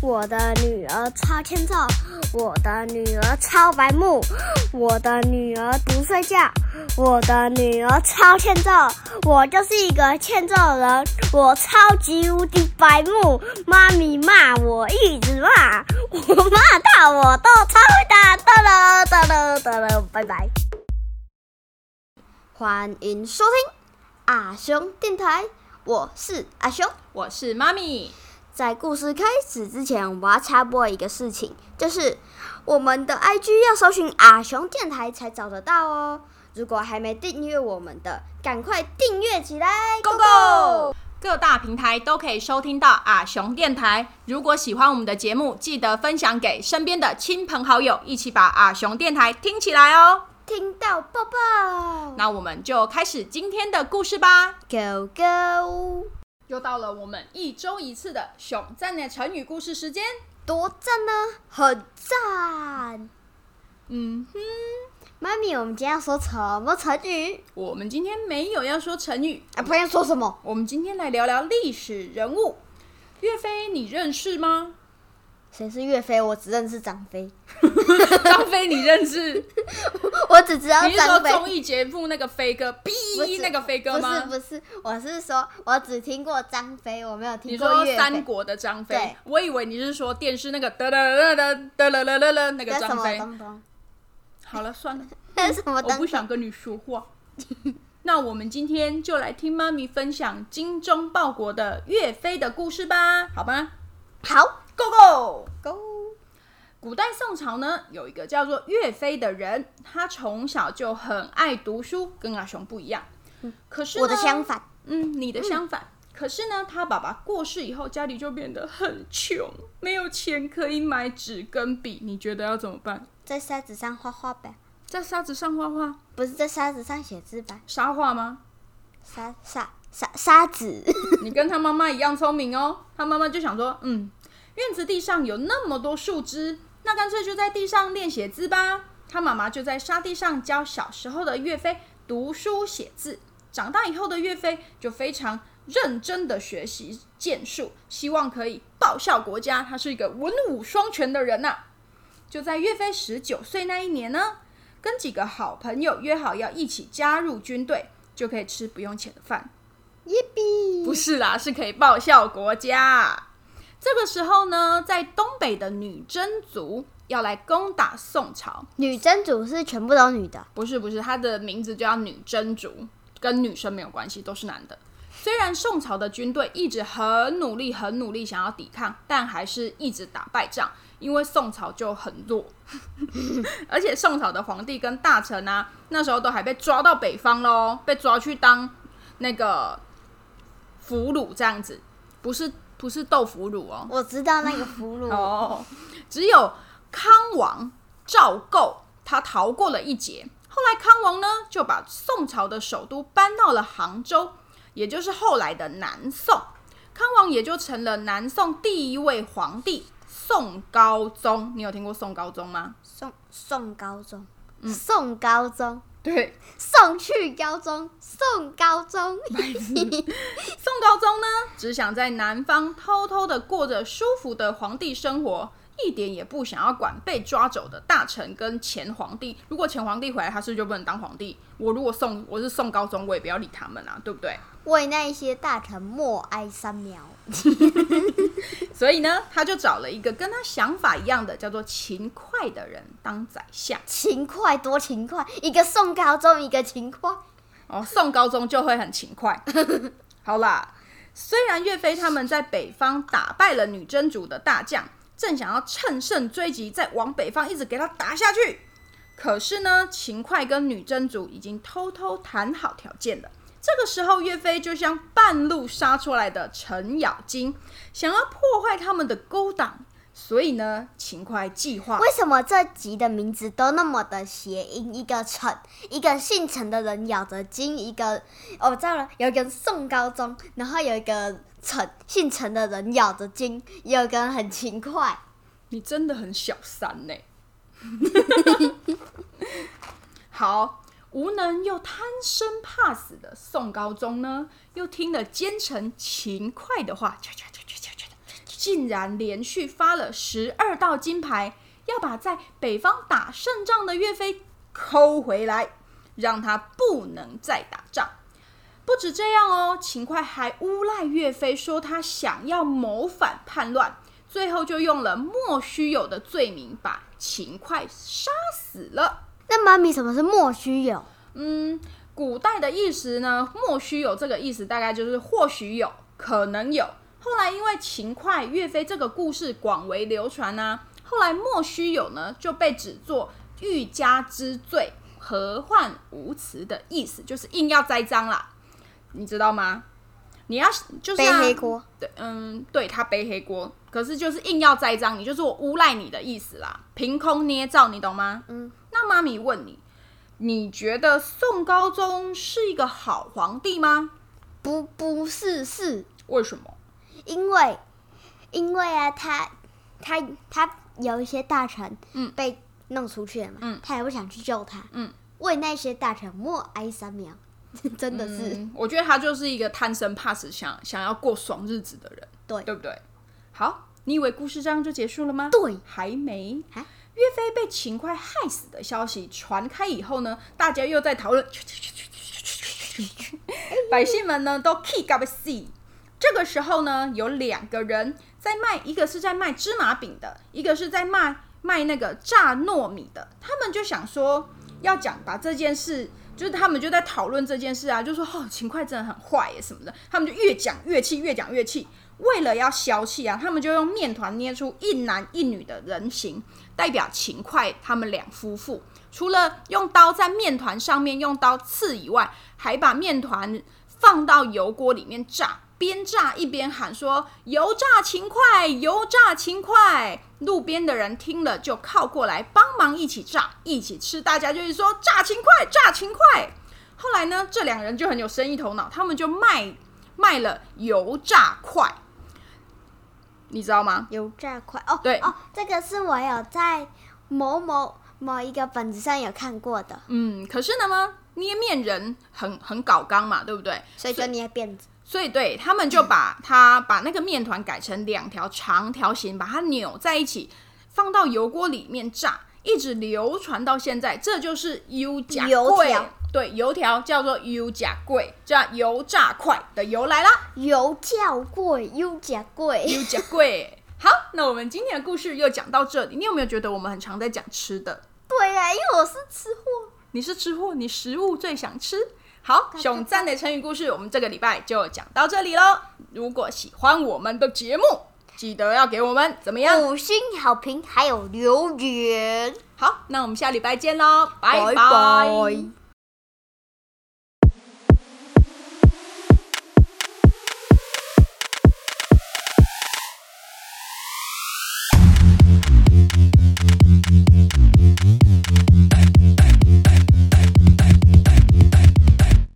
我的女儿超欠揍，我的女儿超白目，我的女儿不睡觉，我的女儿超欠揍。我就是一个欠揍人，我超级无敌白目。妈咪骂我一直骂，我骂到我都超会打。哒了哒了哒了，拜拜。欢迎收听阿雄电台，我是阿雄。我是妈咪。在故事开始之前，我要插播一个事情，就是我们的 IG 要搜寻阿雄电台才找得到哦。如果还没订阅我们的，赶快订阅起来，Go Go！各大平台都可以收听到阿雄电台。如果喜欢我们的节目，记得分享给身边的亲朋好友，一起把阿雄电台听起来哦。听到抱抱。那我们就开始今天的故事吧，Go Go！又到了我们一周一次的熊赞的成语故事时间，多赞呢，很赞。嗯哼，妈咪，我们今天要说什么成语？我们今天没有要说成语啊，不要说什么？我们今天来聊聊历史人物，岳飞，你认识吗？谁是岳飞？我只认识张飞。你认识？我只知道你是说综艺节目那个飞哥，哔那个飞哥吗？不是不是，我是说我只听过张飞，我没有听过。你说三国的张飞？我以为你是说电视那个得了了了得了了了了那个张飞。好了算了，我不想跟你说话。那我们今天就来听妈咪分享精忠报国的岳飞的故事吧，好吗？好。Go go go！古代宋朝呢，有一个叫做岳飞的人，他从小就很爱读书，跟阿雄不一样。可是我的相反，嗯，你的相反。可是呢，他爸爸过世以后，家里就变得很穷，没有钱可以买纸跟笔。你觉得要怎么办？在沙子上画画呗。在沙子上画画？不是在沙子上写字吧？沙画吗？沙沙沙沙子。你跟他妈妈一样聪明哦。他妈妈就想说，嗯。院子地上有那么多树枝，那干脆就在地上练写字吧。他妈妈就在沙地上教小时候的岳飞读书写字。长大以后的岳飞就非常认真的学习剑术，希望可以报效国家。他是一个文武双全的人呐。就在岳飞十九岁那一年呢，跟几个好朋友约好要一起加入军队，就可以吃不用钱的饭。耶比，不是啦，是可以报效国家。这个时候呢，在东北的女真族要来攻打宋朝。女真族是全部都女的？不是，不是，她的名字就叫女真族，跟女生没有关系，都是男的。虽然宋朝的军队一直很努力、很努力想要抵抗，但还是一直打败仗，因为宋朝就很弱，而且宋朝的皇帝跟大臣啊，那时候都还被抓到北方喽，被抓去当那个俘虏这样子，不是。不是豆腐乳哦，我知道那个腐乳哦。只有康王赵构他逃过了一劫。后来康王呢就把宋朝的首都搬到了杭州，也就是后来的南宋。康王也就成了南宋第一位皇帝宋高宗。你有听过宋高宗吗？宋宋高宗，宋高宗。对，送去高宗，宋高中。只想在南方偷偷的过着舒服的皇帝生活，一点也不想要管被抓走的大臣跟前皇帝。如果前皇帝回来，他是不是就不能当皇帝。我如果送，我是送高宗，我也不要理他们啊，对不对？为那些大臣默哀三秒。所以呢，他就找了一个跟他想法一样的，叫做勤快的人当宰相。勤快多勤快，一个送高宗，一个勤快。哦，送高宗就会很勤快。好啦，虽然岳飞他们在北方打败了女真族的大将，正想要趁胜追击，再往北方一直给他打下去，可是呢，秦桧跟女真族已经偷偷谈好条件了。这个时候，岳飞就像半路杀出来的程咬金，想要破坏他们的勾当。所以呢，勤快计划。为什么这集的名字都那么的谐音？一个陈，一个姓陈的人咬着金，一个我知道了，有一个宋高宗，然后有一个陈姓陈的人咬着金，有一个人很勤快。你真的很小三呢。好。无能又贪生怕死的宋高宗呢，又听了奸臣勤快的话，竟然连续发了十二道金牌，要把在北方打胜仗的岳飞抠回来，让他不能再打仗。不止这样哦，秦桧还诬赖岳飞说他想要谋反叛乱，最后就用了莫须有的罪名把秦桧杀死了。那妈咪，什么是莫须有？嗯，古代的意思呢，莫须有这个意思大概就是或许有可能有。后来因为秦桧、岳飞这个故事广为流传呢、后来莫须有呢就被指作欲加之罪、何患无辞的意思，就是硬要栽赃啦，你知道吗？你要就是、背啊、黑锅。对，嗯，对他背黑锅，可是就是硬要栽赃你，就是我诬赖你的意思啦，凭空捏造，你懂吗？嗯。那妈咪问你，你觉得宋高宗是一个好皇帝吗？不，不是，是为什么？因为，因为啊，他他他有一些大臣，嗯。被弄出去了嘛，嗯。他也不想去救他，嗯，为那些大臣默哀三秒，真的是、嗯，我觉得他就是一个贪生怕死、想想要过爽日子的人，对。对不对？好，你以为故事这样就结束了吗？对。还没。啊。岳飞被秦桧害死的消息传开以后呢，大家又在讨论，百姓们呢都 k 个 c 这个时候呢，有两个人在卖，一个是在卖芝麻饼的，一个是在卖卖那个炸糯米的。他们就想说要讲把这件事，就是他们就在讨论这件事啊，就说哦，勤快真的很坏耶什么的。他们就越讲越气，越讲越气。为了要消气啊，他们就用面团捏出一男一女的人形，代表勤快他们两夫妇。除了用刀在面团上面用刀刺以外，还把面团放到油锅里面炸，边炸一边喊说：“油炸勤快，油炸勤快！”路边的人听了就靠过来帮忙一起炸，一起吃。大家就是说：“炸勤快，炸勤快！”后来呢，这两人就很有生意头脑，他们就卖卖了油炸块，你知道吗？油炸块哦，对哦，这个是我有在某某某一个本子上有看过的，嗯，可是呢，捏面人很很搞刚嘛，对不对？所以就捏辫子。所以对他们就把它把那个面团改成两条长条形，把它扭在一起，放到油锅里面炸，一直流传到现在。这就是油炸贵油条，对，油条叫做油炸贵，叫油炸块的由来啦，油较贵，油价贵。油炸贵。好，那我们今天的故事又讲到这里，你有没有觉得我们很常在讲吃的？对呀、因为我是吃货。你是吃货，你食物最想吃。好，熊赞的成语故事，我们这个礼拜就讲到这里喽。如果喜欢我们的节目，记得要给我们怎么样？五星好评，还有留言，好，那我们下礼拜见喽，拜拜拜拜